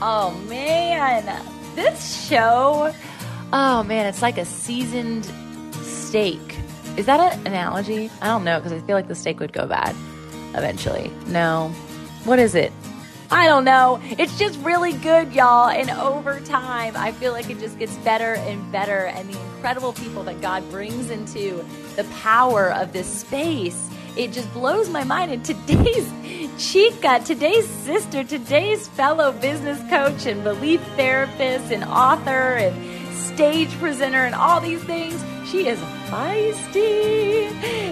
Oh man, this show. Oh man, it's like a seasoned steak. Is that an analogy? I don't know because I feel like the steak would go bad eventually. No. What is it? I don't know. It's just really good, y'all. And over time, I feel like it just gets better and better. And the incredible people that God brings into the power of this space, it just blows my mind. And today's Chica, today's sister, today's fellow business coach and belief therapist and author and stage presenter and all these things, she is feisty.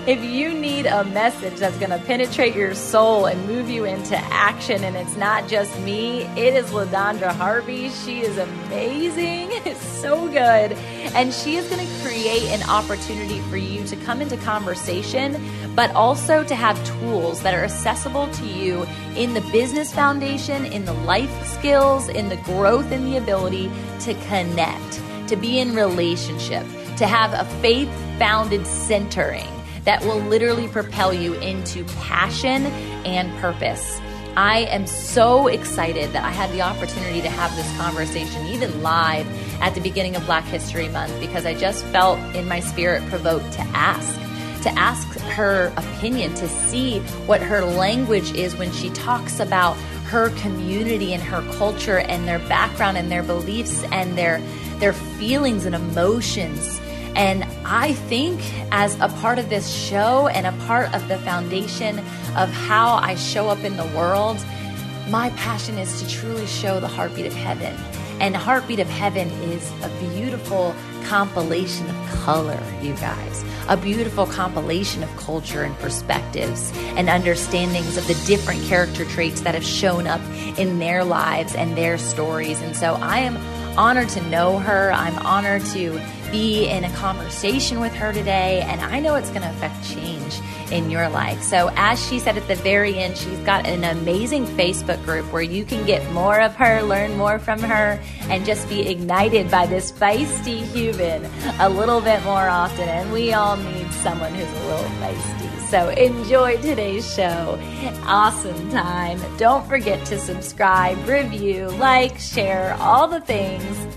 If you need a message that's going to penetrate your soul and move you into action, and it's not just me, it is LaDondra Hervey. She is amazing. It's so good. And she is going to create an opportunity for you to come into conversation, but also to have tools that are accessible to you in the business foundation, in the life skills, in the growth and the ability to connect, to be in relationship to have a faith founded centering that will literally propel you into passion and purpose. I am so excited that I had the opportunity to have this conversation, even live at the beginning of Black History Month, because I just felt in my spirit provoked to ask, to ask her opinion, to see what her language is when she talks about her community and her culture and their background and their beliefs and their their feelings and emotions and I think as a part of this show and a part of the foundation of how I show up in the world, my passion is to truly show the heartbeat of heaven. And Heartbeat of Heaven is a beautiful compilation of color, you guys. A beautiful compilation of culture and perspectives and understandings of the different character traits that have shown up in their lives and their stories. And so I am honored to know her. I'm honored to be in a conversation with her today, and I know it's going to affect change in your life. So, as she said at the very end, she's got an amazing Facebook group where you can get more of her, learn more from her, and just be ignited by this feisty human a little bit more often. And we all need someone who's a little feisty. So, enjoy today's show. Awesome time. Don't forget to subscribe, review, like, share, all the things.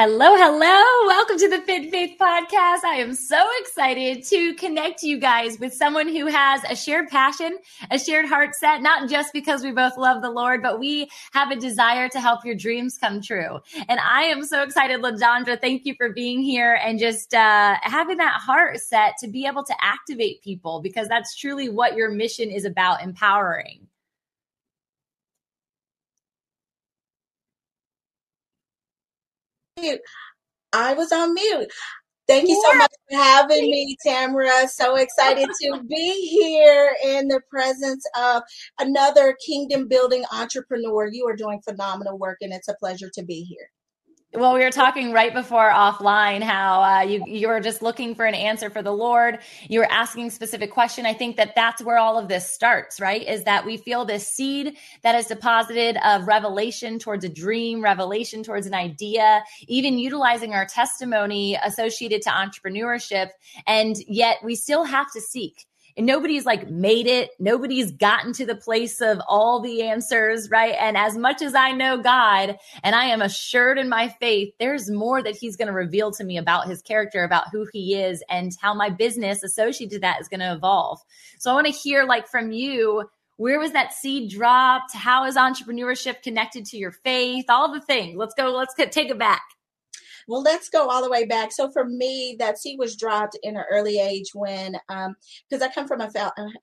Hello, hello. Welcome to the Fit Faith Podcast. I am so excited to connect you guys with someone who has a shared passion, a shared heart set, not just because we both love the Lord, but we have a desire to help your dreams come true. And I am so excited, LaDondra. Thank you for being here and just uh, having that heart set to be able to activate people because that's truly what your mission is about empowering. Mute. I was on mute. Thank you so much for having me, Tamra. So excited to be here in the presence of another kingdom building entrepreneur. You are doing phenomenal work, and it's a pleasure to be here. Well, we were talking right before offline how uh, you you were just looking for an answer for the Lord. You were asking specific question. I think that that's where all of this starts, right? Is that we feel this seed that is deposited of revelation towards a dream, revelation towards an idea, even utilizing our testimony associated to entrepreneurship, and yet we still have to seek and nobody's like made it. Nobody's gotten to the place of all the answers, right? And as much as I know God and I am assured in my faith, there's more that he's going to reveal to me about his character, about who he is and how my business associated to that is going to evolve. So I want to hear like from you, where was that seed dropped? How is entrepreneurship connected to your faith? All the things. Let's go. Let's take it back. Well, let's go all the way back. So for me, that seed was dropped in an early age when, because um, I come from a,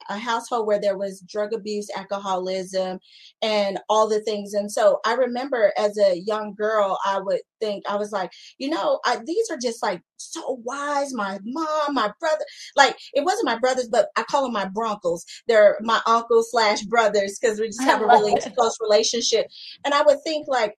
a household where there was drug abuse, alcoholism, and all the things. And so I remember as a young girl, I would think I was like, you know, I, these are just like so wise. My mom, my brother, like it wasn't my brothers, but I call them my bruncles. They're my uncles slash brothers because we just have a really close relationship. And I would think like,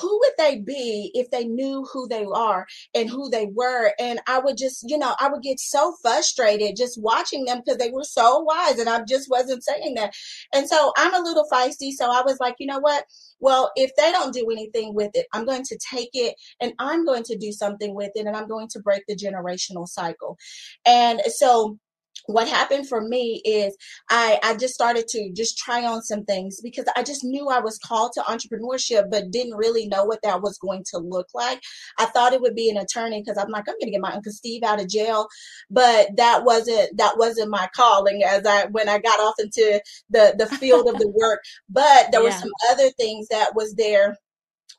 who would they be if they knew who they are and who they were? And I would just, you know, I would get so frustrated just watching them because they were so wise and I just wasn't saying that. And so I'm a little feisty. So I was like, you know what? Well, if they don't do anything with it, I'm going to take it and I'm going to do something with it and I'm going to break the generational cycle. And so what happened for me is I, I just started to just try on some things because I just knew I was called to entrepreneurship, but didn't really know what that was going to look like. I thought it would be an attorney because I'm like, I'm going to get my Uncle Steve out of jail. But that wasn't, that wasn't my calling as I, when I got off into the, the field of the work. But there yeah. were some other things that was there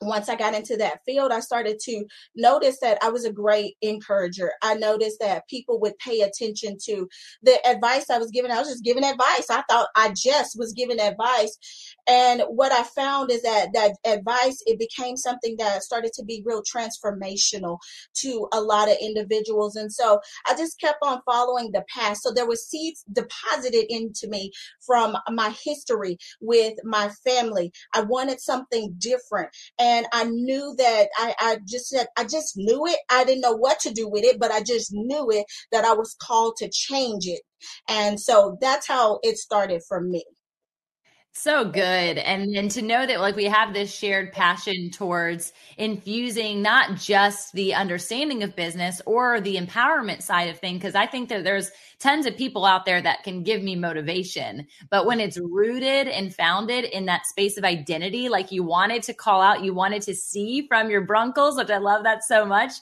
once I got into that field, I started to notice that I was a great encourager. I noticed that people would pay attention to the advice I was giving. I was just giving advice. I thought I just was giving advice. And what I found is that that advice, it became something that started to be real transformational to a lot of individuals. And so I just kept on following the path. So there were seeds deposited into me from my history with my family. I wanted something different. And I knew that I, I just said, I just knew it. I didn't know what to do with it, but I just knew it that I was called to change it. And so that's how it started for me. So good. And and to know that like we have this shared passion towards infusing not just the understanding of business or the empowerment side of things because I think that there's tons of people out there that can give me motivation. But when it's rooted and founded in that space of identity like you wanted to call out, you wanted to see from your bruncles, which I love that so much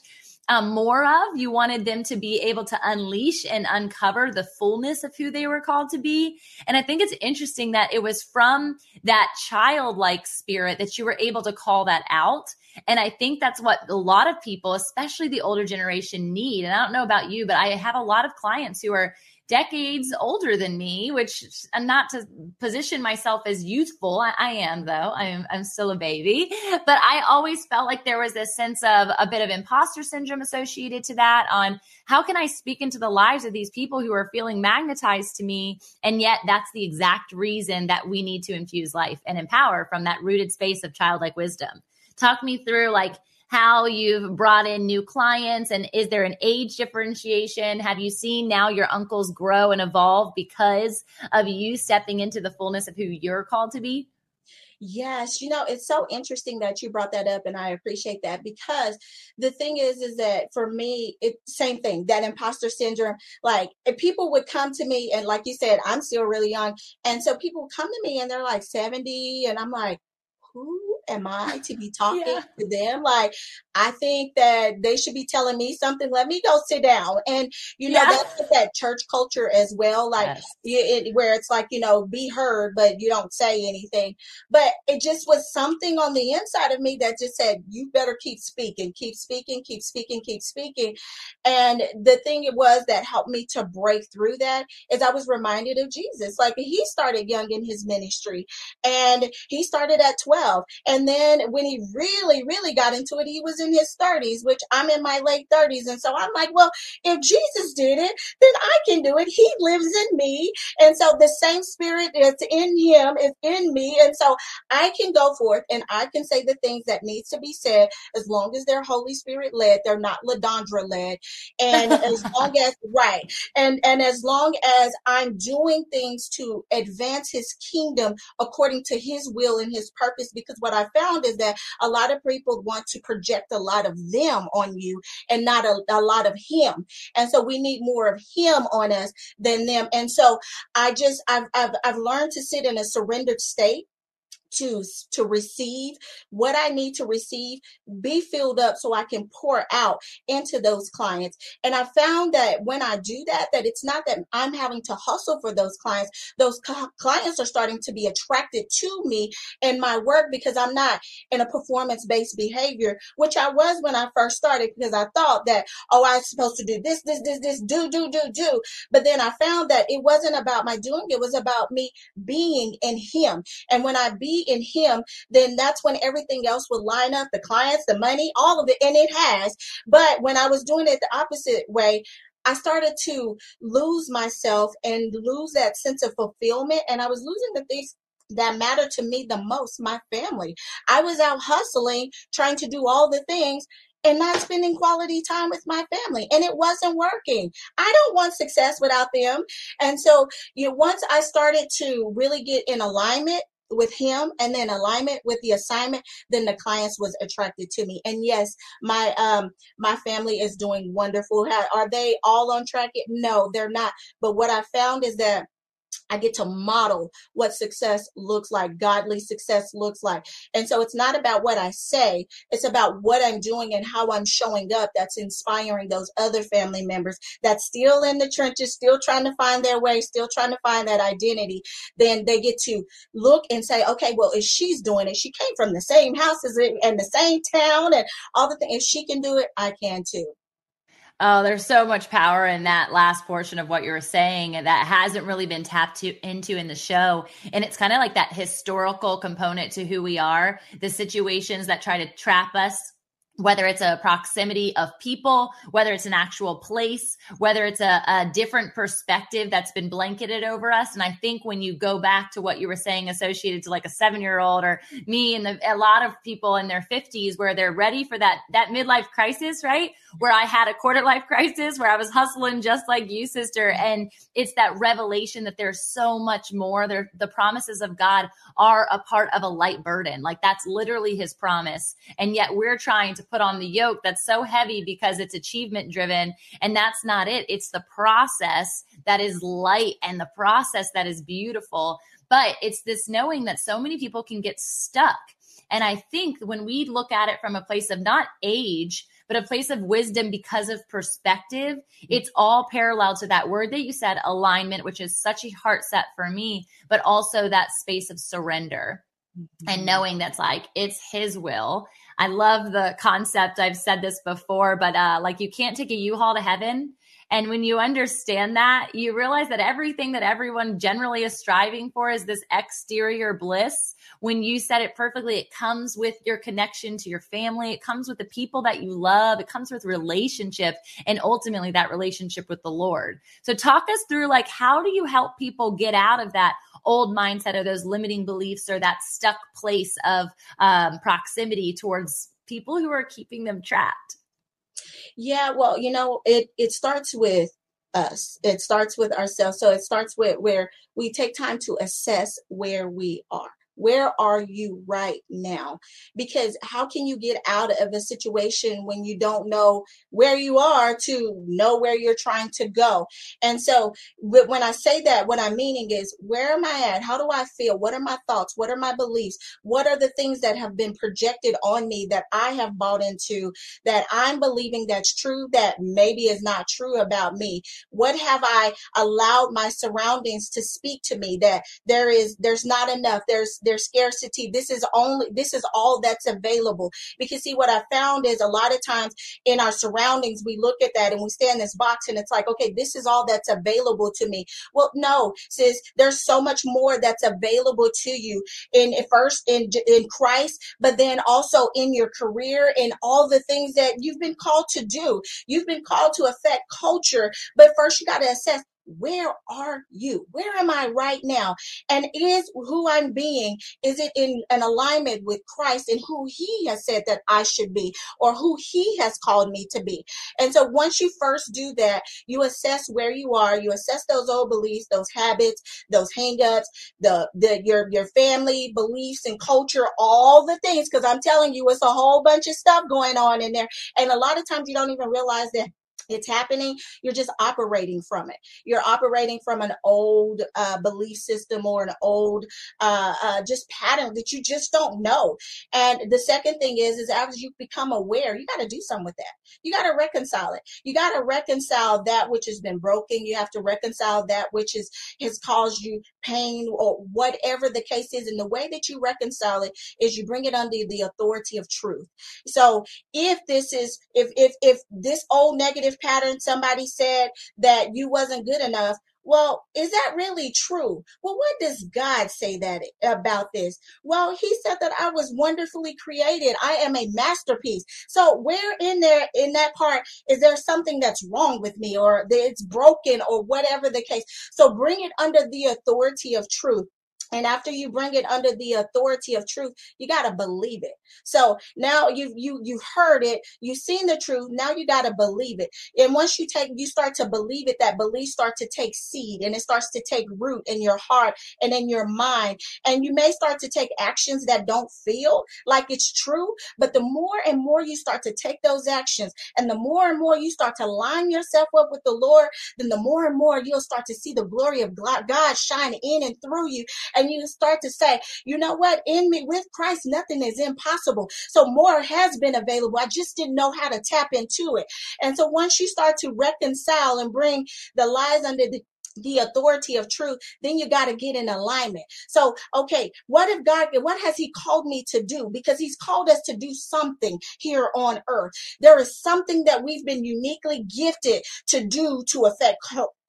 um, more of. You wanted them to be able to unleash and uncover the fullness of who they were called to be. And I think it's interesting that it was from that childlike spirit that you were able to call that out. And I think that's what a lot of people, especially the older generation, need. And I don't know about you, but I have a lot of clients who are decades older than me, which I'm not to position myself as youthful. I, I am though. I'm I'm still a baby, but I always felt like there was this sense of a bit of imposter syndrome associated to that. On how can I speak into the lives of these people who are feeling magnetized to me, and yet that's the exact reason that we need to infuse life and empower from that rooted space of childlike wisdom. Talk me through like how you've brought in new clients and is there an age differentiation? Have you seen now your uncles grow and evolve because of you stepping into the fullness of who you're called to be? Yes, you know, it's so interesting that you brought that up and I appreciate that because the thing is is that for me it same thing, that imposter syndrome, like if people would come to me and like you said, I'm still really young and so people come to me and they're like 70 and I'm like who am I to be talking yeah. to them? Like, I think that they should be telling me something. Let me go sit down. And, you know, yeah. that's that church culture as well. Like, yes. it, where it's like, you know, be heard, but you don't say anything. But it just was something on the inside of me that just said, you better keep speaking, keep speaking, keep speaking, keep speaking. And the thing it was that helped me to break through that is I was reminded of Jesus. Like, he started young in his ministry and he started at 12. And then when he really, really got into it, he was in his 30s, which I'm in my late 30s. And so I'm like, well, if Jesus did it, then I can do it. He lives in me. And so the same spirit that's in him is in me. And so I can go forth and I can say the things that needs to be said as long as they're Holy Spirit led. They're not LaDondra led. And as long as, right. And, and as long as I'm doing things to advance his kingdom according to his will and his purpose, because what I found is that a lot of people want to project a lot of them on you and not a, a lot of him. And so we need more of him on us than them. And so I just, I've, I've, I've learned to sit in a surrendered state to to receive what I need to receive, be filled up so I can pour out into those clients. And I found that when I do that, that it's not that I'm having to hustle for those clients. Those clients are starting to be attracted to me and my work because I'm not in a performance based behavior, which I was when I first started because I thought that, oh, I'm supposed to do this, this, this, this, do, do, do, do. But then I found that it wasn't about my doing, it was about me being in Him. And when I be in him, then that's when everything else would line up the clients, the money, all of it. And it has. But when I was doing it the opposite way, I started to lose myself and lose that sense of fulfillment. And I was losing the things that matter to me the most my family. I was out hustling, trying to do all the things and not spending quality time with my family and it wasn't working i don't want success without them and so you know, once i started to really get in alignment with him and then alignment with the assignment then the clients was attracted to me. And yes my um my family is doing wonderful. How, are they all on track no they're not. But what i found is that I get to model what success looks like, godly success looks like. And so it's not about what I say, it's about what I'm doing and how I'm showing up that's inspiring those other family members that's still in the trenches, still trying to find their way, still trying to find that identity. Then they get to look and say, okay, well, if she's doing it, she came from the same house as it and the same town and all the things. If she can do it, I can too. Oh, there's so much power in that last portion of what you were saying that hasn't really been tapped to, into in the show. And it's kind of like that historical component to who we are, the situations that try to trap us whether it's a proximity of people, whether it's an actual place, whether it's a, a, different perspective that's been blanketed over us. And I think when you go back to what you were saying, associated to like a seven year old or me and the, a lot of people in their 50s where they're ready for that, that midlife crisis, right? Where I had a quarter life crisis where I was hustling just like you, sister. And it's that revelation that there's so much more. There, the promises of God are a part of a light burden. Like that's literally his promise. And yet we're trying to to put on the yoke that's so heavy because it's achievement driven. And that's not it. It's the process that is light and the process that is beautiful. But it's this knowing that so many people can get stuck. And I think when we look at it from a place of not age, but a place of wisdom because of perspective, it's all parallel to that word that you said, alignment, which is such a heart set for me, but also that space of surrender mm-hmm. and knowing that's like it's his will I love the concept. I've said this before, but uh, like you can't take a U-Haul to heaven. And when you understand that, you realize that everything that everyone generally is striving for is this exterior bliss. When you said it perfectly, it comes with your connection to your family. It comes with the people that you love. It comes with relationship and ultimately that relationship with the Lord. So talk us through like, how do you help people get out of that old mindset or those limiting beliefs or that stuck place of um, proximity towards people who are keeping them trapped? Yeah, well, you know, it it starts with us. It starts with ourselves. So it starts with where we take time to assess where we are. Where are you right now? Because how can you get out of a situation when you don't know where you are to know where you're trying to go? And so when I say that, what I'm meaning is where am I at? How do I feel? What are my thoughts? What are my beliefs? What are the things that have been projected on me that I have bought into that I'm believing that's true that maybe is not true about me? What have I allowed my surroundings to speak to me that there is, there's not enough, there's, their scarcity. This is only, this is all that's available. Because see, what I found is a lot of times in our surroundings, we look at that and we stay in this box and it's like, okay, this is all that's available to me. Well, no, sis, there's so much more that's available to you in first in, in Christ, but then also in your career and all the things that you've been called to do. You've been called to affect culture, but first you got to assess where are you? Where am I right now? And is who I'm being, is it in an alignment with Christ and who he has said that I should be or who he has called me to be? And so once you first do that, you assess where you are, you assess those old beliefs, those habits, those hangups, the, the your your family beliefs and culture, all the things, because I'm telling you, it's a whole bunch of stuff going on in there. And a lot of times you don't even realize that it's happening you're just operating from it. You're operating from an old uh, belief system or an old uh, uh, just pattern that you just don't know. And the second thing is is as you become aware you got to do something with that. You got to reconcile it. You got to reconcile that which has been broken. You have to reconcile that which is has caused you pain or whatever the case is. And the way that you reconcile it is you bring it under the authority of truth. So if this is if if if this old negative pattern somebody said that you wasn't good enough well, is that really true? Well, what does God say that about this? Well, he said that I was wonderfully created. I am a masterpiece. So where in there in that part is there something that's wrong with me or it's broken or whatever the case? So bring it under the authority of truth. And after you bring it under the authority of truth, you got to believe it. So now you've you you've heard it, you've seen the truth. Now you got to believe it. And once you take you start to believe it, that belief starts to take seed and it starts to take root in your heart and in your mind. And you may start to take actions that don't feel like it's true, but the more and more you start to take those actions, and the more and more you start to line yourself up with the Lord, then the more and more you'll start to see the glory of God shine in and through you. And and you start to say, you know what, in me with Christ, nothing is impossible. So more has been available. I just didn't know how to tap into it. And so once you start to reconcile and bring the lies under the the authority of truth, then you got to get in alignment. So, okay, what if God, what has He called me to do? Because He's called us to do something here on earth. There is something that we've been uniquely gifted to do to affect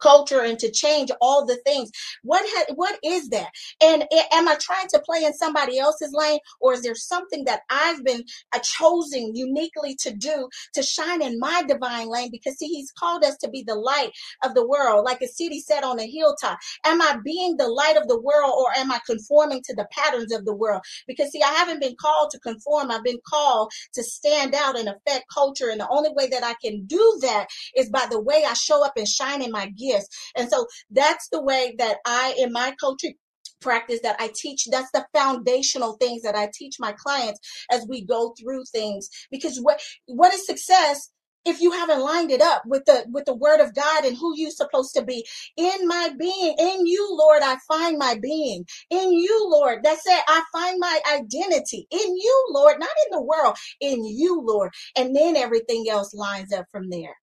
culture and to change all the things. What ha- what is that? And am I trying to play in somebody else's lane, or is there something that I've been uh, chosen uniquely to do to shine in my divine lane? Because see, He's called us to be the light of the world, like a city set on a hilltop. Am I being the light of the world, or am I conforming to the patterns of the world? Because see, I haven't been called to conform. I've been called to stand out and affect culture, and the only way that I can do that is by the way I show up and shine in my gift and so that's the way that I, in my coaching practice that I teach. That's the foundational things that I teach my clients as we go through things. Because what what is success if you haven't lined it up with the with the word of God and who you're supposed to be? In my being in you Lord I find my being. In you Lord that's it. I find my identity. In you Lord not in the world. In you Lord. And then everything else lines up from there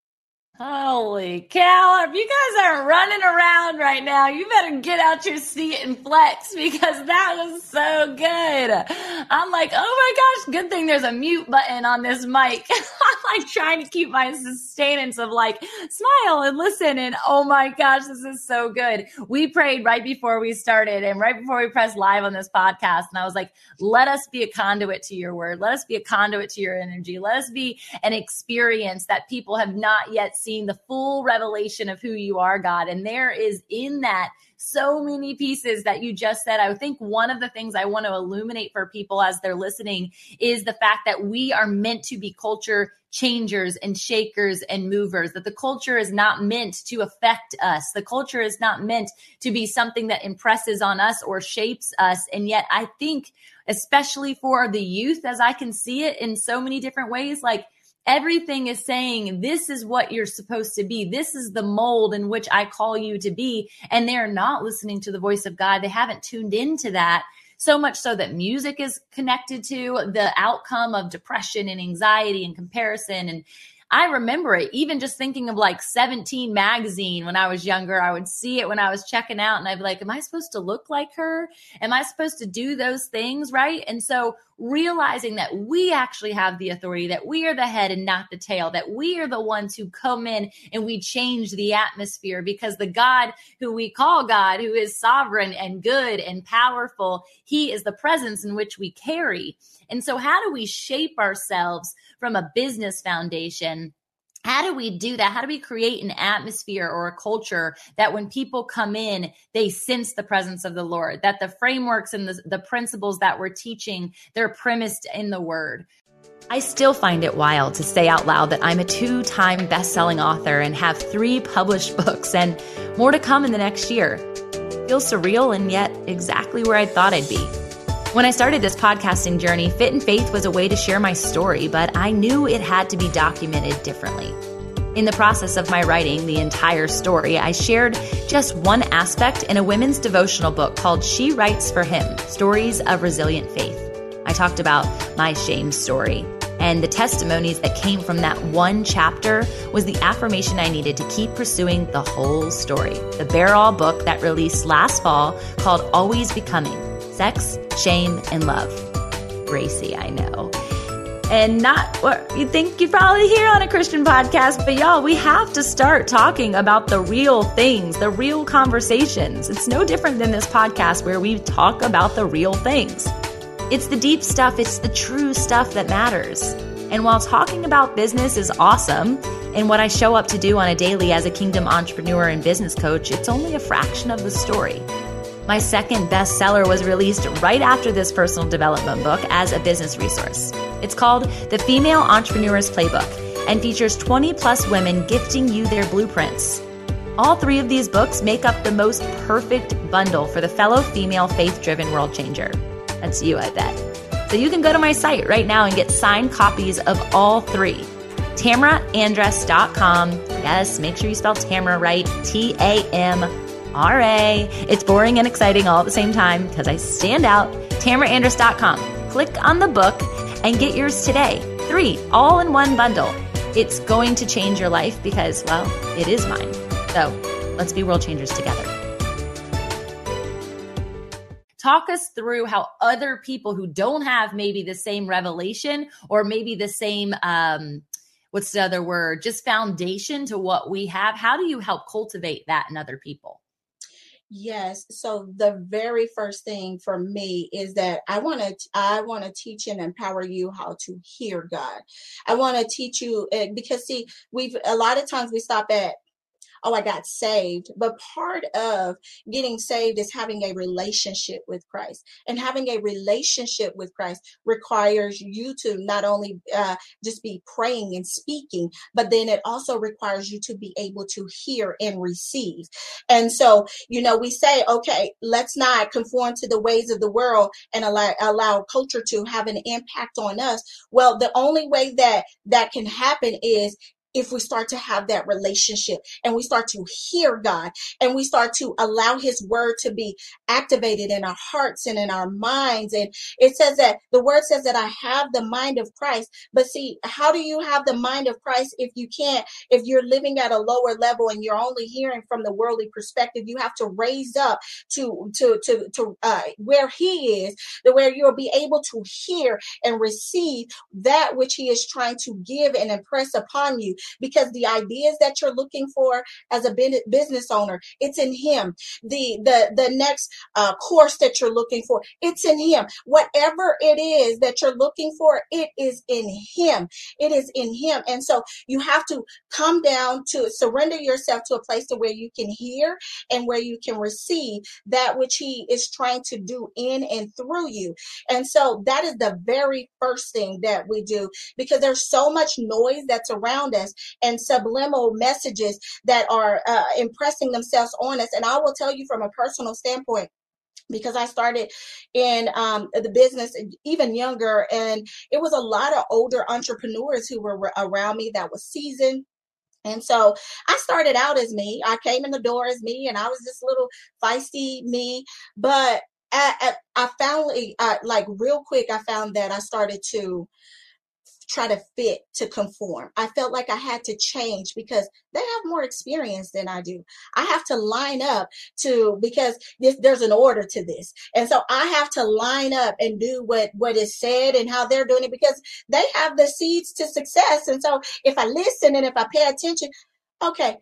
Holy cow. If you guys aren't running around right now, you better get out your seat and flex because that was so good. I'm like, oh my gosh, good thing there's a mute button on this mic. I'm like trying to keep my sustenance of like smile and listen. And oh my gosh, this is so good. We prayed right before we started and right before we pressed live on this podcast. And I was like, let us be a conduit to your word. Let us be a conduit to your energy. Let us be an experience that people have not yet seen seeing the full revelation of who you are, God. And there is in that so many pieces that you just said. I think one of the things I want to illuminate for people as they're listening is the fact that we are meant to be culture changers and shakers and movers, that the culture is not meant to affect us. The culture is not meant to be something that impresses on us or shapes us. And yet, I think, especially for the youth, as I can see it in so many different ways, like, Everything is saying this is what you're supposed to be. This is the mold in which I call you to be. And they're not listening to the voice of God. They haven't tuned into that. So much so that music is connected to the outcome of depression and anxiety and comparison and I remember it, even just thinking of like 17 magazine when I was younger. I would see it when I was checking out and I'd be like, Am I supposed to look like her? Am I supposed to do those things? Right. And so realizing that we actually have the authority, that we are the head and not the tail, that we are the ones who come in and we change the atmosphere because the God who we call God, who is sovereign and good and powerful, he is the presence in which we carry. And so, how do we shape ourselves from a business foundation? how do we do that? How do we create an atmosphere or a culture that when people come in, they sense the presence of the Lord, that the frameworks and the, the principles that we're teaching, they're premised in the word. I still find it wild to say out loud that I'm a two time best selling author and have three published books and more to come in the next year. feels surreal and yet exactly where I thought I'd be. When I started this podcasting journey, Fit in Faith was a way to share my story, but I knew it had to be documented differently. In the process of my writing the entire story, I shared just one aspect in a women's devotional book called She Writes for Him Stories of Resilient Faith. I talked about my shame story, and the testimonies that came from that one chapter was the affirmation I needed to keep pursuing the whole story. The Bear All book that released last fall called Always Becoming sex, shame, and love. Racy, I know. And not what you think you'd probably hear on a Christian podcast, but y'all, we have to start talking about the real things, the real conversations. It's no different than this podcast where we talk about the real things. It's the deep stuff, it's the true stuff that matters. And while talking about business is awesome, and what I show up to do on a daily as a kingdom entrepreneur and business coach, it's only a fraction of the story. My second bestseller was released right after this personal development book as a business resource. It's called The Female Entrepreneur's Playbook and features 20 plus women gifting you their blueprints. All three of these books make up the most perfect bundle for the fellow female faith driven world changer. That's you, I bet. So you can go to my site right now and get signed copies of all three. TamraAndress.com. Yes, make sure you spell Tamra right. T A M RA. It's boring and exciting all at the same time because I stand out. TamraAndress.com. Click on the book and get yours today. Three, all in one bundle. It's going to change your life because, well, it is mine. So let's be world changers together. Talk us through how other people who don't have maybe the same revelation or maybe the same um, what's the other word just foundation to what we have how do you help cultivate that in other people Yes. So the very first thing for me is that I want to I want to teach and empower you how to hear God. I want to teach you eh, because see, we've a lot of times we stop at oh, I got saved. But part of getting saved is having a relationship with Christ. And having a relationship with Christ requires you to not only uh, just be praying and speaking, but then it also requires you to be able to hear and receive. And so, you know, we say, okay, let's not conform to the ways of the world and allow, allow culture to have an impact on us. Well, the only way that that can happen is if we start to have that relationship and we start to hear God and we start to allow his word to be activated in our hearts and in our minds. And it says that the word says that I have the mind of Christ. But see, how do you have the mind of Christ if you can't, if you're living at a lower level and you're only hearing from the worldly perspective, you have to raise up to, to, to, to, uh, where he is, the where you'll be able to hear and receive that which he is trying to give and impress upon you because the ideas that you're looking for as a business owner, it's in him. The the the next uh, course that you're looking for, it's in him. Whatever it is that you're looking for, it is in him. It is in him. And so you have to come down to surrender yourself to a place to where you can hear and where you can receive that which he is trying to do in and through you. And so that is the very first thing that we do because there's so much noise that's around us and subliminal messages that are uh, impressing themselves on us. And I will tell you from a personal standpoint, because I started in um, the business even younger, and it was a lot of older entrepreneurs who were around me that was seasoned. And so I started out as me. I came in the door as me, and I was this little feisty me. But I, I, I found, uh, like, real quick, I found that I started to try to fit to conform. I felt like I had to change because they have more experience than I do. I have to line up to because this, there's an order to this. And so I have to line up and do what what is said and how they're doing it because they have the seeds to success. And so if I listen and if I pay attention, okay,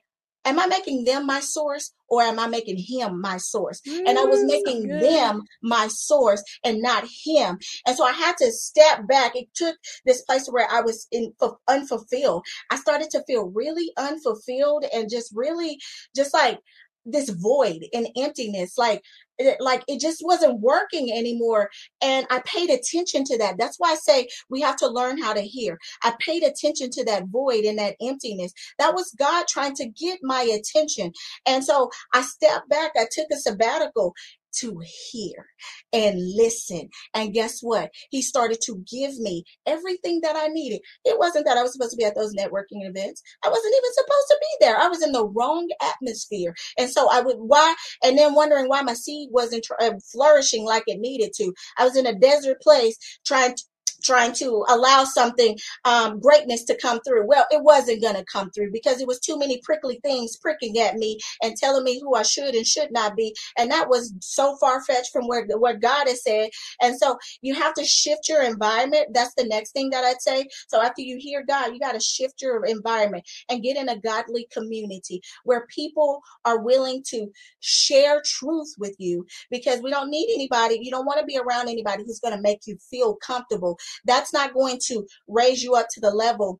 am I making them my source or am I making him my source? And I was making them my source and not him. And so I had to step back. It took this place where I was in unfulfilled. I started to feel really unfulfilled and just really just like this void and emptiness like it, like it just wasn't working anymore and i paid attention to that. That's why i say we have to learn how to hear. I paid attention to that void and that emptiness. That was god trying to get my attention and so i stepped back i took a sabbatical to hear and listen. And guess what? He started to give me everything that I needed. It wasn't that I was supposed to be at those networking events. I wasn't even supposed to be there. I was in the wrong atmosphere. And so I would, why? And then wondering why my seed wasn't uh, flourishing like it needed to. I was in a desert place trying to trying to allow something um, greatness to come through. Well, it wasn't going to come through because it was too many prickly things pricking at me and telling me who I should and should not be, and that was so far fetched from where what God has said. And so you have to shift your environment. That's the next thing that I'd say. So after you hear God, you got to shift your environment and get in a godly community where people are willing to share truth with you because we don't need anybody. You don't want to be around anybody who's going to make you feel comfortable that's not going to raise you up to the level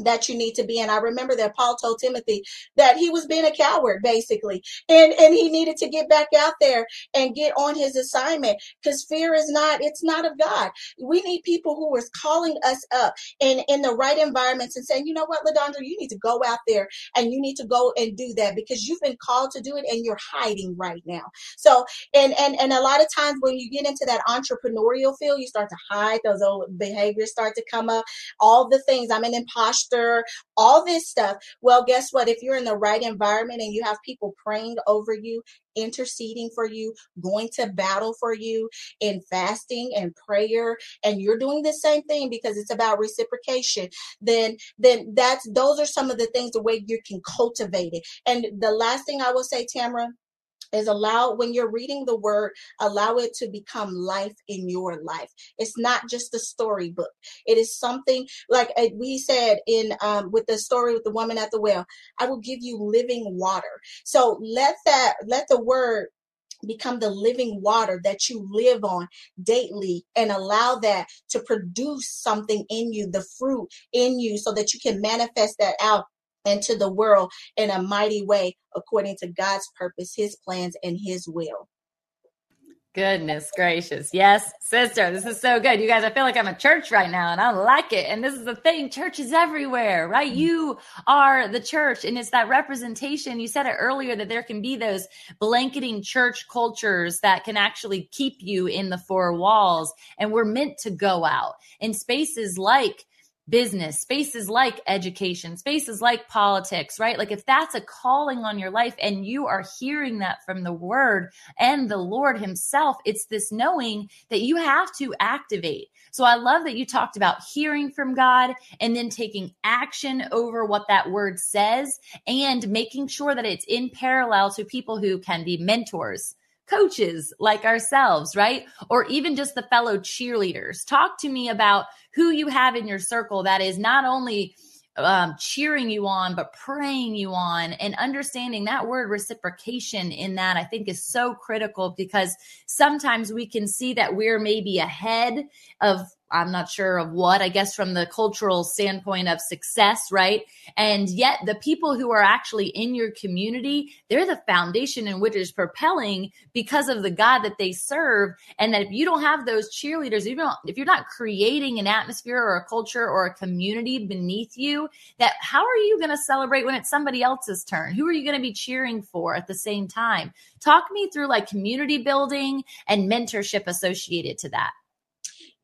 that you need to be in. I remember that Paul told Timothy that he was being a coward basically and and he needed to get back out there and get on his assignment cuz fear is not it's not of God. We need people who are calling us up in in the right environments and saying, "You know what, Ladondra, you need to go out there and you need to go and do that because you've been called to do it and you're hiding right now." So, and and and a lot of times when you get into that entrepreneurial field, you start to hide those old behaviors start to come up, all the things. I'm an imposter pastor, all this stuff. Well, guess what? If you're in the right environment and you have people praying over you, interceding for you, going to battle for you in fasting and prayer, and you're doing the same thing because it's about reciprocation, then then that's those are some of the things the way you can cultivate it. And the last thing I will say, Tamra, is allow when you're reading the word allow it to become life in your life. It's not just a storybook. It is something like uh, we said in um, with the story with the woman at the well i will give you living water. So let that let the word become the living water that you live on daily and allow that to produce something in you the fruit in you so that you can manifest that out into the world in a mighty way according to God's purpose, his plans, and his will. Goodness gracious. Yes, sister, this is so good. You guys, I feel like I'm a church right now and I like it. And this is the thing church is everywhere, right? Mm-hmm. You are the church, and it's that representation. You said it earlier that there can be those blanketing church cultures that can actually keep you in the four walls. And we're meant to go out in spaces like business, spaces like education, spaces like politics, right? Like if that's a calling on your life and you are hearing that from the word and the Lord himself, it's this knowing that you have to activate. So I love that you talked about hearing from God and then taking action over what that word says and making sure that it's in parallel to people who can be mentors coaches like ourselves, right? Or even just the fellow cheerleaders. Talk to me about who you have in your circle that is not only um, cheering you on, but praying you on and understanding that word reciprocation in that, I think is so critical because sometimes we can see that we're maybe ahead of I'm not sure of what, I guess from the cultural standpoint of success, right? And yet the people who are actually in your community, they're the foundation in which is propelling because of the God that they serve. And that if you don't have those cheerleaders, if, if you're not creating an atmosphere or a culture or a community beneath you, that how are you going to celebrate when it's somebody else's turn? Who are you going to be cheering for at the same time? Talk me through like community building and mentorship associated to that.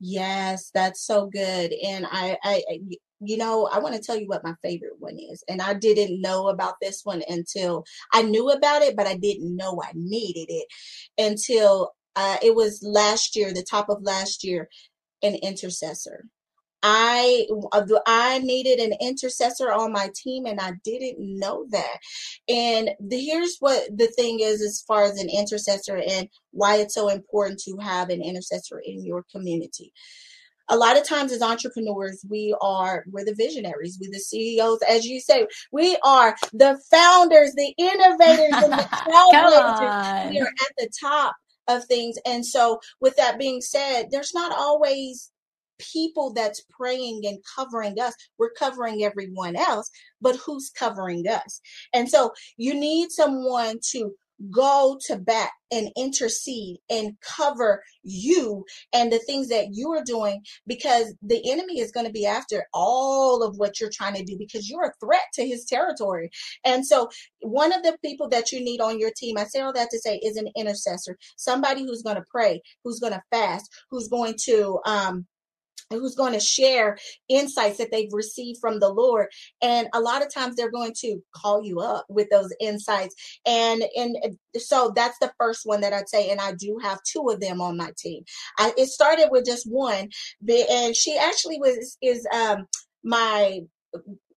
Yes, that's so good. And I, I, you know, I want to tell you what my favorite one is. And I didn't know about this one until I knew about it, but I didn't know I needed it until uh, it was last year, the top of last year, an intercessor. I I needed an intercessor on my team and I didn't know that. And the, here's what the thing is as far as an intercessor and why it's so important to have an intercessor in your community. a lot of times as entrepreneurs, we are we're the visionaries, we're the CEOs, as you say, we are the founders, the innovators, and the trailblazers. We are at the top of things. And so, with that being said, there's not always people that's praying and covering us. We're covering everyone else, but who's covering us? And so you need someone to go to bat and intercede and cover you and the things that you are doing because the enemy is going to be after all of what you're trying to do because you're a threat to his territory. And so, one of the people that you need on your team, I say all that to say, is an intercessor, somebody who's going to pray, who's going to fast, who's going to um, who's going to share insights that they've received from the Lord. And a lot of times they're going to call you up with those insights. And and so that's the first one that I'd say. And I do have two of them on my team. I, it started with just one, and she actually was is um my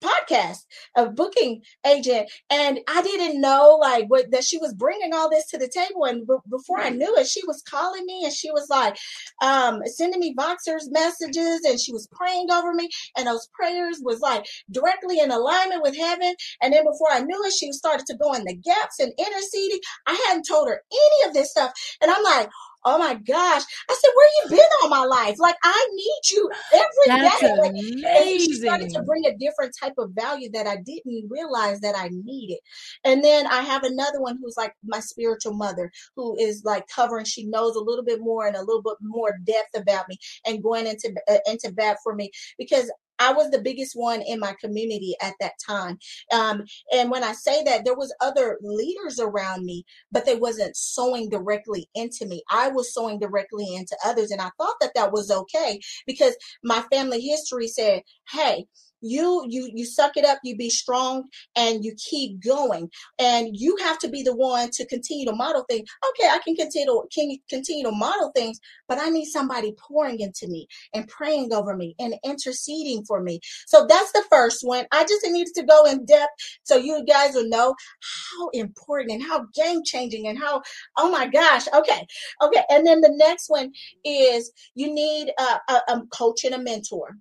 podcast, a booking agent, and I didn't know like what that she was bringing all this to the table. And b- before I knew it, she was calling me and she was like um, sending me Voxers messages, and she was praying over me, and those prayers was like directly in alignment with heaven. And then before I knew it, she started to go in the gaps and interceding. I hadn't told her any of this stuff, and I'm like oh my gosh. I said, where you been all my life? Like, I need you every That's day. Like, and she started to bring a different type of value that I didn't realize that I needed. And then I have another one who's like my spiritual mother, who is like covering. She knows a little bit more and a little bit more depth about me and going into uh, into bat for me because I was the biggest one in my community at that time. Um, and when I say that, there was other leaders around me, but they wasn't sowing directly into me. I was sowing directly into others, and I thought that that was okay because my family history said, "Hey, you you you suck it up you be strong and you keep going. And you have to be the one to continue to model things. Okay i can continue to can continue to model things but i need somebody pouring into me and praying over me and interceding for me. So that's the first one. I just needed to go in depth so you guys will know how important and how game changing and how oh my gosh okay okay. And then the next one is you need a, a, a coach and a mentor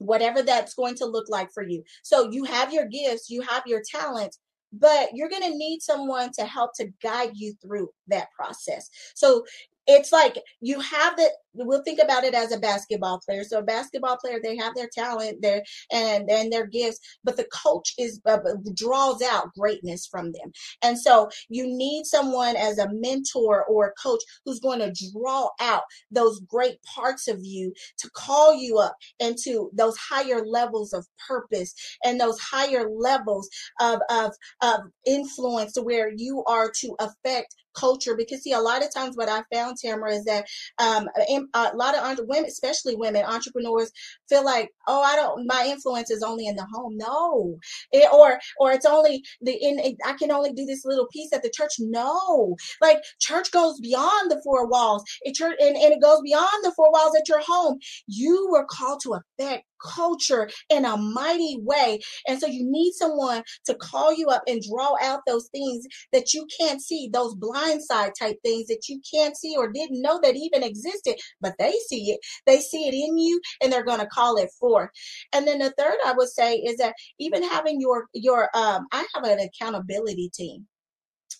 whatever that's going to look like for you. So you have your gifts, you have your talents, but you're going to need someone to help to guide you through that process. So it's like you have the we'll think about it as a basketball player. So a basketball player they have their talent there and and their gifts but the coach is uh, draws out greatness from them. And so you need someone as a mentor or a coach who's going to draw out those great parts of you to call you up into those higher levels of purpose and those higher levels of of, of influence to where you are to affect culture. Because see a lot of times what i found Tamra is that um, a lot of entre- women especially women entrepreneurs feel like oh i don't my influence is only in the home. No. It, or or it's only the in i can only do this little piece at the church. No. Like church goes beyond the four walls. It church and, and it goes beyond the four walls at your home. You were called to affect culture in a mighty way. And so you need someone to call you up and draw out those things that you can't see, those blindside type things that you can't see or didn't know that even existed, but they see it. They see it in you and they're going to call it forth. And then the third I would say is that even having your your um I have an accountability team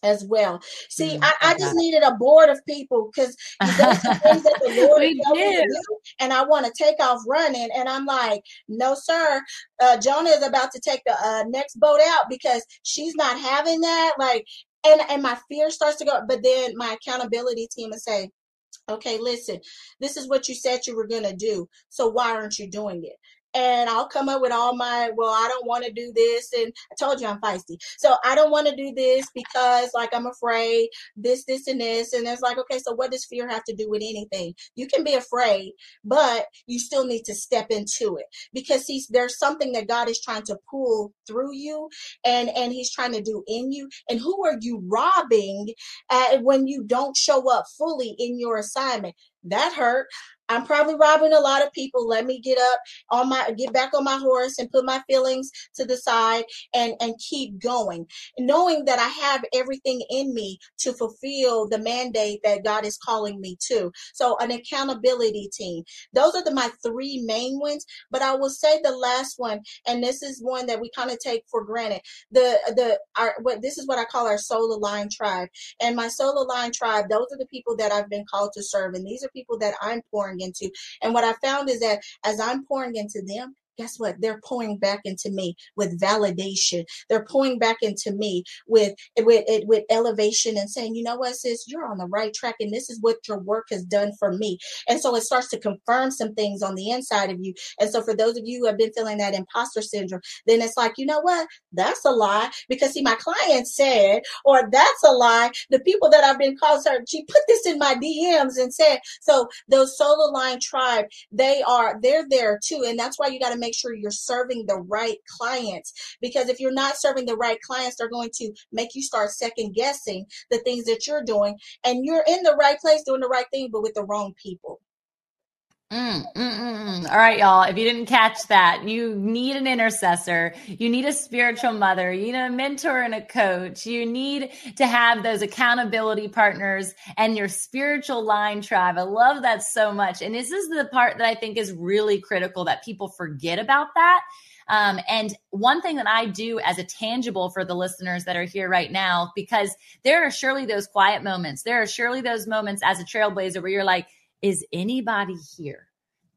as well. See, mm, I, I, just needed a board of people because things that the Lord do, and I want to take off running. And I'm like, no, sir. Uh, Jonah is about to take the uh, next boat out because she's not having that. Like, and and my fear starts to go. But then my accountability team is say, okay, listen, this is what you said you were going to do. So why aren't you doing it? And I'll come up with all my, well, I don't want to do this. And I told you I'm feisty. So I don't want to do this because like I'm afraid this, this, and this. And it's like, okay, so what does fear have to do with anything? You can be afraid, but you still need to step into it because he's, there's something that God is trying to pull through you and, and he's trying to do in you. And who are you robbing uh, when you don't show up fully in your assignment? That hurt. I'm probably robbing a lot of people. Let me get up on my get back on my horse and put my feelings to the side and and keep going, knowing that I have everything in me to fulfill the mandate that God is calling me to. So an accountability team. Those are the my three main ones. But I will say the last one, and this is one that we kind of take for granted. The the our what this is what I call our soul aligned tribe. And my soul aligned tribe, those are the people that I've been called to serve. And these are people that I'm pouring into. And what I found is that as I'm pouring into them, guess what? They're pouring back into me with validation. They're pouring back into me with with eh, with elevation and saying, you know what, sis, you're on the right track, and this is what your work has done for me. And so it starts to confirm some things on the inside of you. And so for those of you who have been feeling that imposter syndrome, then it's like, you know what, that's a lie because see, my client said, or that's a lie. The people that I've been called, her, she put this in my DMs and said, so those soul line tribe, they are they're there too, and that's why you got to make make sure you're serving the right clients. Because if you're not serving the right clients, they're going to make you start second guessing the things that you're doing. And you're in the right place doing the right thing, but with the wrong people. Mm, mm, mm, mm. All right, y'all. If you didn't catch that, you need an intercessor. You need a spiritual mother. You need a mentor and a coach. You need to have those accountability partners and your spiritual line tribe. I love that so much. And this is the part that I think is really critical that people forget about that. Um, and one thing that I do as a tangible for the listeners that are here right now, because there are surely those quiet moments. There are surely those moments as a trailblazer where you're like, is anybody here?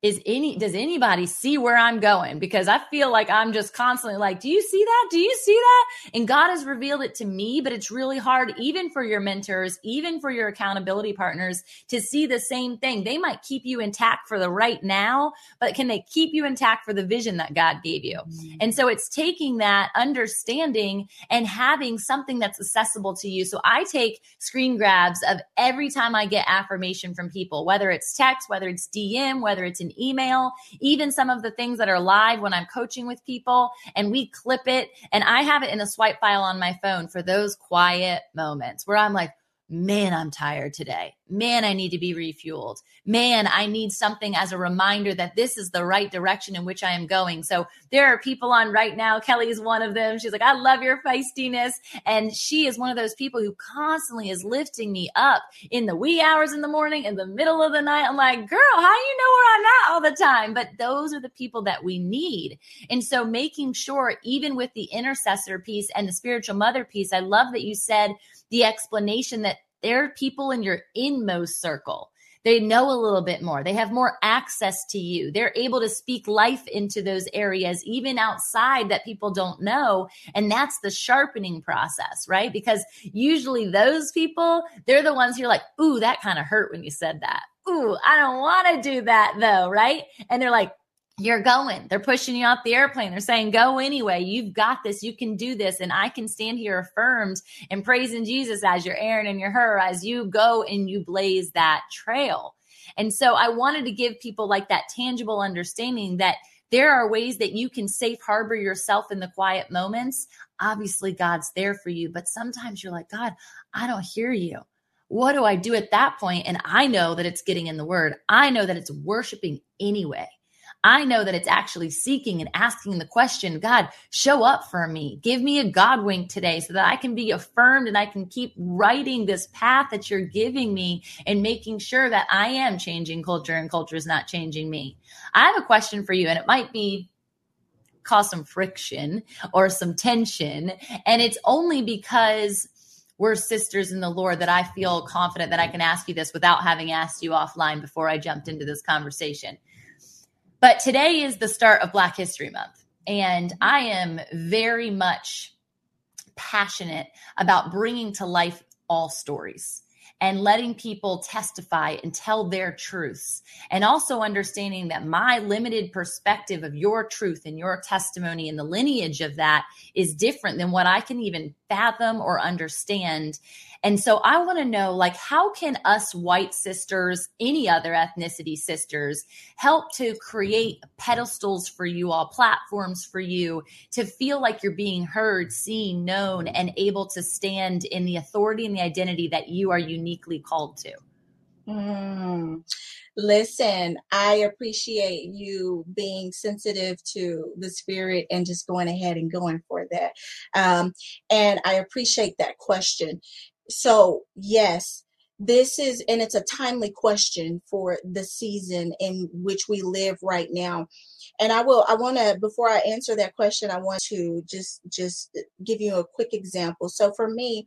Is any does anybody see where i'm going? Because i feel like i'm just constantly like do you see that? Do you see that? And god has revealed it to me but it's really hard even for your mentors even for your accountability partners to see the same thing. They might keep you intact for the right now but can they keep you intact for the vision that god gave you? Mm-hmm. and so it's taking that understanding and having something that's accessible to you. So i take screen grabs of every time i get affirmation from people whether it's text whether it's dm whether it's an email, even some of the things that are live when I'm coaching with people, and we clip it. And I have it in a swipe file on my phone for those quiet moments where I'm like, man, I'm tired today. Man, I need to be refueled. Man, I need something as a reminder that this is the right direction in which I am going. So there are people on right now. Kelly is one of them. She's like, I love your feistiness. And she is one of those people who constantly is lifting me up in the wee hours in the morning, in the middle of the night. I'm like, girl, how you know where I'm at all the time? But those are the people that we need. And so making sure, even with the intercessor piece and the spiritual mother piece, I love that you said the explanation that there are people in your inmost circle. They know a little bit more. They have more access to you. They're able to speak life into those areas, even outside that people don't know. And that's the sharpening process, right? Because usually those people, they're the ones who are like, ooh, that kind of hurt when you said that. Ooh, I don't want to do that though, right? And they're like, you're going. They're pushing you off the airplane. They're saying, go anyway. You've got this. You can do this. And I can stand here affirmed and praising Jesus as your Aaron and your Hur as you go and you blaze that trail. And so I wanted to give people like that tangible understanding that there are ways that you can safe harbor yourself in the quiet moments. Obviously, God's there for you, but sometimes you're like, God, I don't hear you. What do I do at that point? And I know that it's getting in the word. I know that it's worshiping anyway. I know that it's actually seeking and asking the question, God, show up for me. Give me a God wink today so that I can be affirmed and I can keep writing this path that you're giving me and making sure that I am changing culture and culture is not changing me. I have a question for you, and it might be cause some friction or some tension. And it's only because we're sisters in the Lord that I feel confident that I can ask you this without having asked you offline before I jumped into this conversation. But today is the start of Black History Month. And I am very much passionate about bringing to life all stories and letting people testify and tell their truths. And also understanding that my limited perspective of your truth and your testimony and the lineage of that is different than what I can even fathom or understand. And so I want to know like how can us white sisters, any other ethnicity sisters help to create pedestals for you all, platforms for you to feel like you're being heard, seen, known and able to stand in the authority and the identity that you are uniquely called to? Mm. Listen, I appreciate you being sensitive to the spirit and just going ahead and going for that. Um, and I appreciate that question. So, yes, this is, and it's a timely question for the season in which we live right now. And I will, I want to, before I answer that question, I want to just, just give you a quick example. So for me,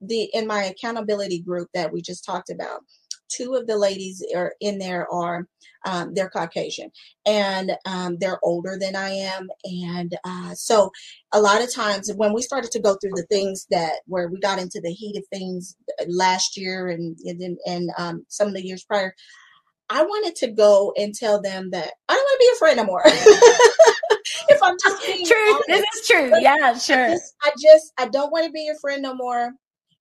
the, in my accountability group that we just talked about, two of the ladies are in there are um, they're Caucasian and um, they're older than I am, and uh, so a lot of times when we started to go through the things that where we got into the heat of things uh, last year and and, and um, some of the years prior, I wanted to go and tell them that I don't want to be a friend no more. if I'm just being true, honest. this is true. Yeah, sure. I just, I just I don't want to be your friend no more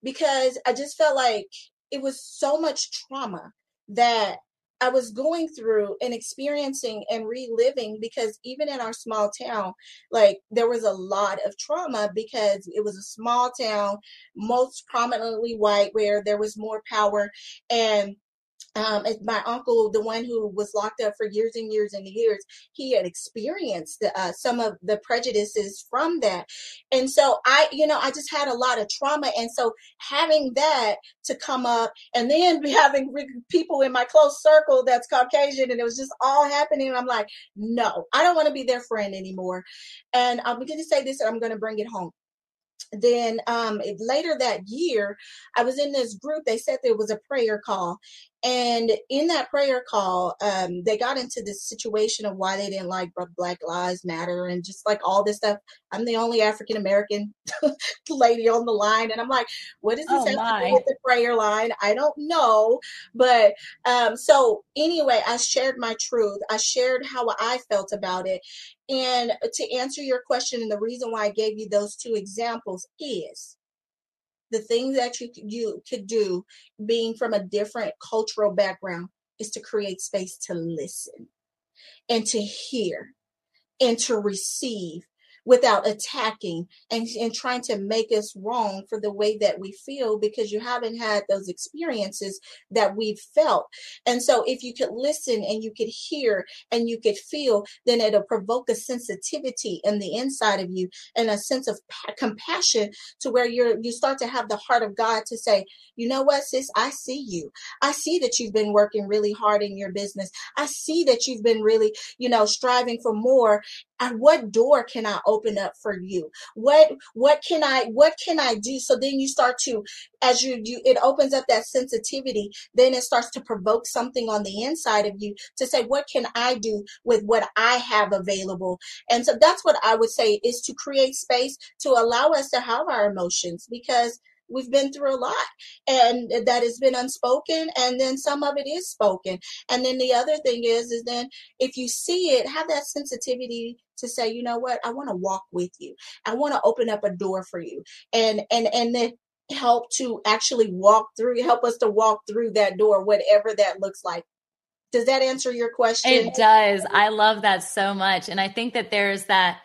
because I just felt like it was so much trauma that I was going through and experiencing and reliving because even in our small town, like there was a lot of trauma because it was a small town, most prominently white, where there was more power. And um, my uncle, the one who was locked up for years and years and years, he had experienced uh, some of the prejudices from that. And so I, you know, I just had a lot of trauma. And so having that to come up and then having people in my close circle that's Caucasian and it was just all happening. I'm like, no, I don't want to be their friend anymore. And I'm going to say this and I'm going to bring it home then um, later that year, I was in this group. They said there was a prayer call, and in that prayer call, um, they got into this situation of why they didn't like Black Lives Matter and just like all this stuff. I'm the only African American lady on the line, and I'm like, what does this oh have to do with the prayer line? I don't know, but um, so anyway, I shared my truth. I shared how I felt about it, and to answer your question, and the reason why I gave you those two examples is the things that you you could do being from a different cultural background is to create space to listen and to hear and to receive without attacking and, and trying to make us wrong for the way that we feel because you haven't had those experiences that we've felt. And so if you could listen and you could hear and you could feel, then it'll provoke a sensitivity in the inside of you and a sense of pa- compassion to where you're you start to have the heart of God to say, you know what, sis, I see you. I see that you've been working really hard in your business. I see that you've been really, you know, striving for more and what door can i open up for you? What what can i what can i do? So then you start to as you you it opens up that sensitivity then it starts to provoke something on the inside of you to say what can i do with what i have available? And so that's what i would say is to create space to allow us to have our emotions because we've been through a lot and that has been unspoken and then some of it is spoken. And then the other thing is is then if you see it have that sensitivity to say you know what? I want to walk with you. I want to open up a door for you. And and and then help to actually walk through help us to walk through that door whatever that looks like. Does that answer your question? It does. I love that so much. And i think that there's that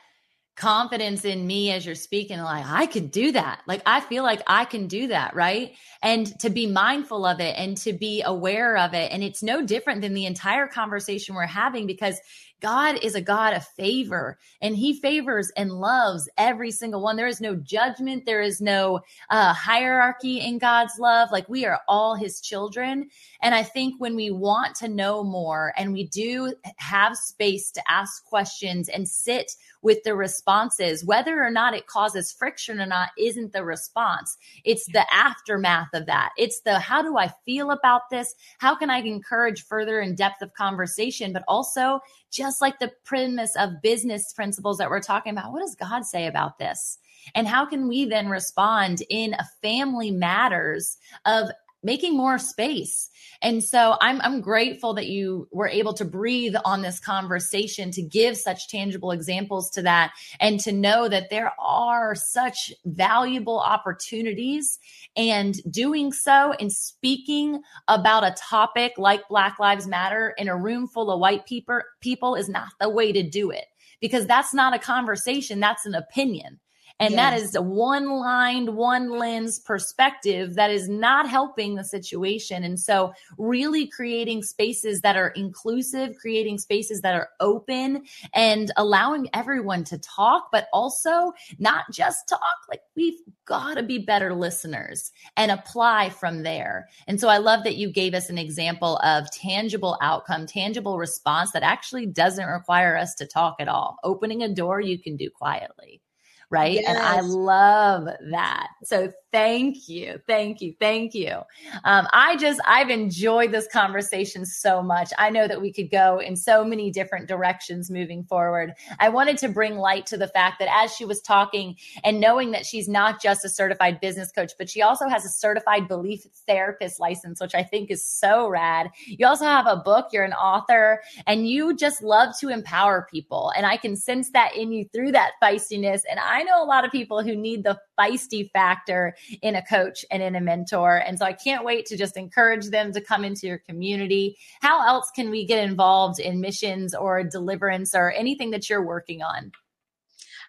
confidence in me as you're speaking like i can do that like i feel like i can do that right and to be mindful of it and to be aware of it and it's no different than the entire conversation we're having because God is a God of favor and he favors and loves every single one. There is no judgment. There is no uh, hierarchy in God's love. Like we are all his children. And I think when we want to know more and we do have space to ask questions and sit with the responses, whether or not it causes friction or not, isn't the response. It's the aftermath of that. It's the how do I feel about this? How can I encourage further in depth of conversation? But also, just like the premise of business principles that we're talking about, what does God say about this? And how can we then respond in a family matters of making more space. And so I'm I'm grateful that you were able to breathe on this conversation to give such tangible examples to that and to know that there are such valuable opportunities and doing so and speaking about a topic like Black Lives Matter in a room full of white people people is not the way to do it because that's not a conversation, that's an opinion. And yes. that is a one lined, one lens perspective that is not helping the situation. And so, really creating spaces that are inclusive, creating spaces that are open, and allowing everyone to talk, but also not just talk. Like, we've got to be better listeners and apply from there. And so, I love that you gave us an example of tangible outcome, tangible response that actually doesn't require us to talk at all. Opening a door you can do quietly right? Yes. And I love that. So thank you, thank you, thank you. Um, I just I've enjoyed this conversation so much. I know that we could go in so many different directions moving forward. I wanted to bring light to the fact that as she was talking and knowing that she's not just a certified business coach, but she also has a certified belief therapist license, which I think is so rad. You also have a book. You're an author, and you just love to empower people. And I can sense that in you through that feistiness. And I know a lot of people who need the feisty factor in a coach and in a mentor. And so I can't wait to just encourage them to come into your community. How else can we get involved in missions or deliverance or anything that you're working on?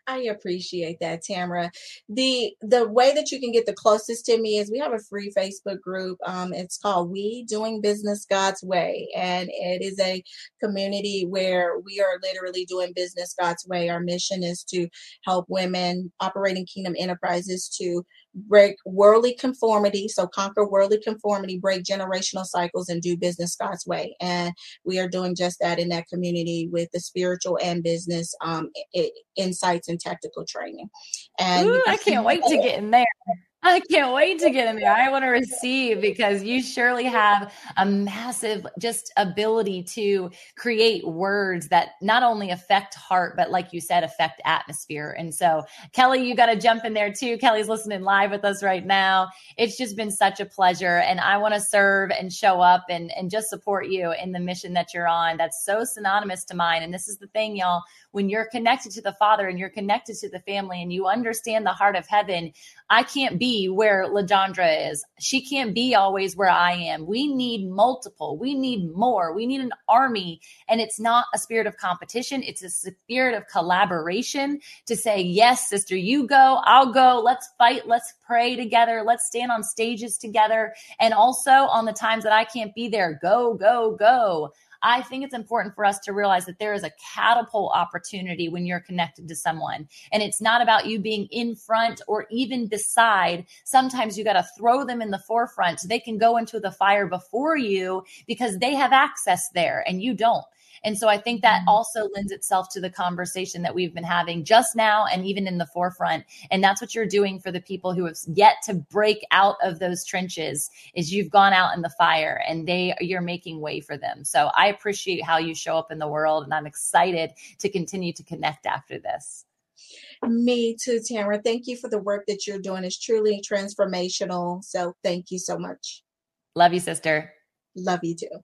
I appreciate that, Tamra. The the way that you can get the closest to me is we have a free Facebook group. Um, it's called We Doing Business God's Way, and it is a community where we are literally doing business God's way. Our mission is to help women operating kingdom enterprises to break worldly conformity, so conquer worldly conformity, break generational cycles, and do business God's way. And we are doing just that in that community with the spiritual and business um, insights and tactical training. And Ooh, I can't wait to get in there. I can't wait to get in there. I want to receive because you surely have a massive just ability to create words that not only affect heart, but like you said, affect atmosphere. And so, Kelly, you got to jump in there too. Kelly's listening live with us right now. It's just been such a pleasure. And I want to serve and show up and, and just support you in the mission that you're on. That's so synonymous to mine. And this is the thing, y'all, when you're connected to the Father and you're connected to the family and you understand the heart of heaven, I can't be where LaDondra is. She can't be always where I am. We need multiple. We need more. We need an army. And it's not a spirit of competition. It's a spirit of collaboration to say, yes, sister, you go, I'll go. Let's fight. Let's pray together. Let's stand on stages together. And also on the times that I can't be there, go, go, go. I think it's important for us to realize that there is a catapult opportunity when you're connected to someone. And it's not about you being in front or even beside. Sometimes you got to throw them in the forefront so they can go into the fire before you because they have access there and you don't. And so I think that mm-hmm. also lends itself to the conversation that we've been having just now and even in the forefront. And that's what you're doing for the people who have yet to break out of those trenches is you've gone out in the fire and they you're making way for them. So I appreciate how you show up in the world and I'm excited to continue to connect after this. Me too, Tamra. Thank you for the work that you're doing. It's truly transformational. So thank you so much. Love you, sister. Love you too.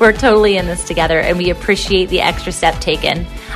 We're totally in this together and we appreciate the extra step taken.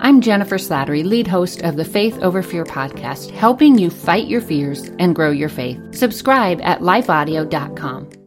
I'm Jennifer Slattery, lead host of the Faith Over Fear podcast, helping you fight your fears and grow your faith. Subscribe at lifeaudio.com.